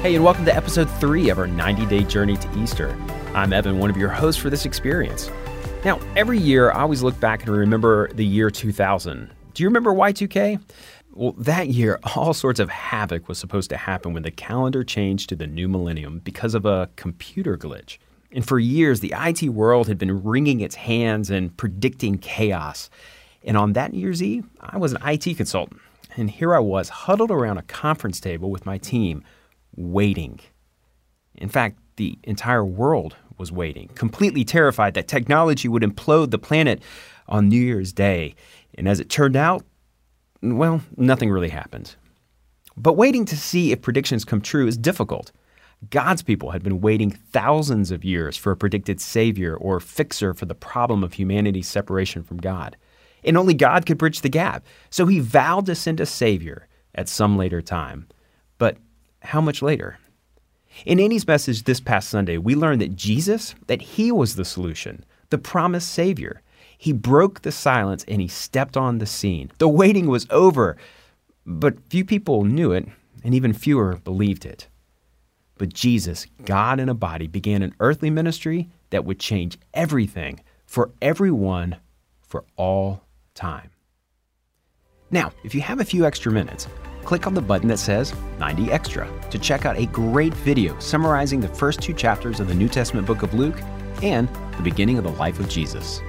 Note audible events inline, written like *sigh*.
Hey, and welcome to episode three of our 90 day journey to Easter. I'm Evan, one of your hosts for this experience. Now, every year I always look back and remember the year 2000. Do you remember Y2K? Well, that year, *laughs* all sorts of havoc was supposed to happen when the calendar changed to the new millennium because of a computer glitch. And for years, the IT world had been wringing its hands and predicting chaos. And on that New Year's Eve, I was an IT consultant. And here I was, huddled around a conference table with my team, waiting. In fact, the entire world was waiting, completely terrified that technology would implode the planet on New Year's Day. And as it turned out, well, nothing really happened. But waiting to see if predictions come true is difficult. God's people had been waiting thousands of years for a predicted savior or fixer for the problem of humanity's separation from God. And only God could bridge the gap. So he vowed to send a savior at some later time. But how much later? In Annie's message this past Sunday, we learned that Jesus, that he was the solution, the promised savior. He broke the silence and he stepped on the scene. The waiting was over, but few people knew it, and even fewer believed it. But Jesus, God in a body, began an earthly ministry that would change everything for everyone for all time. Now, if you have a few extra minutes, click on the button that says 90 Extra to check out a great video summarizing the first two chapters of the New Testament book of Luke and the beginning of the life of Jesus.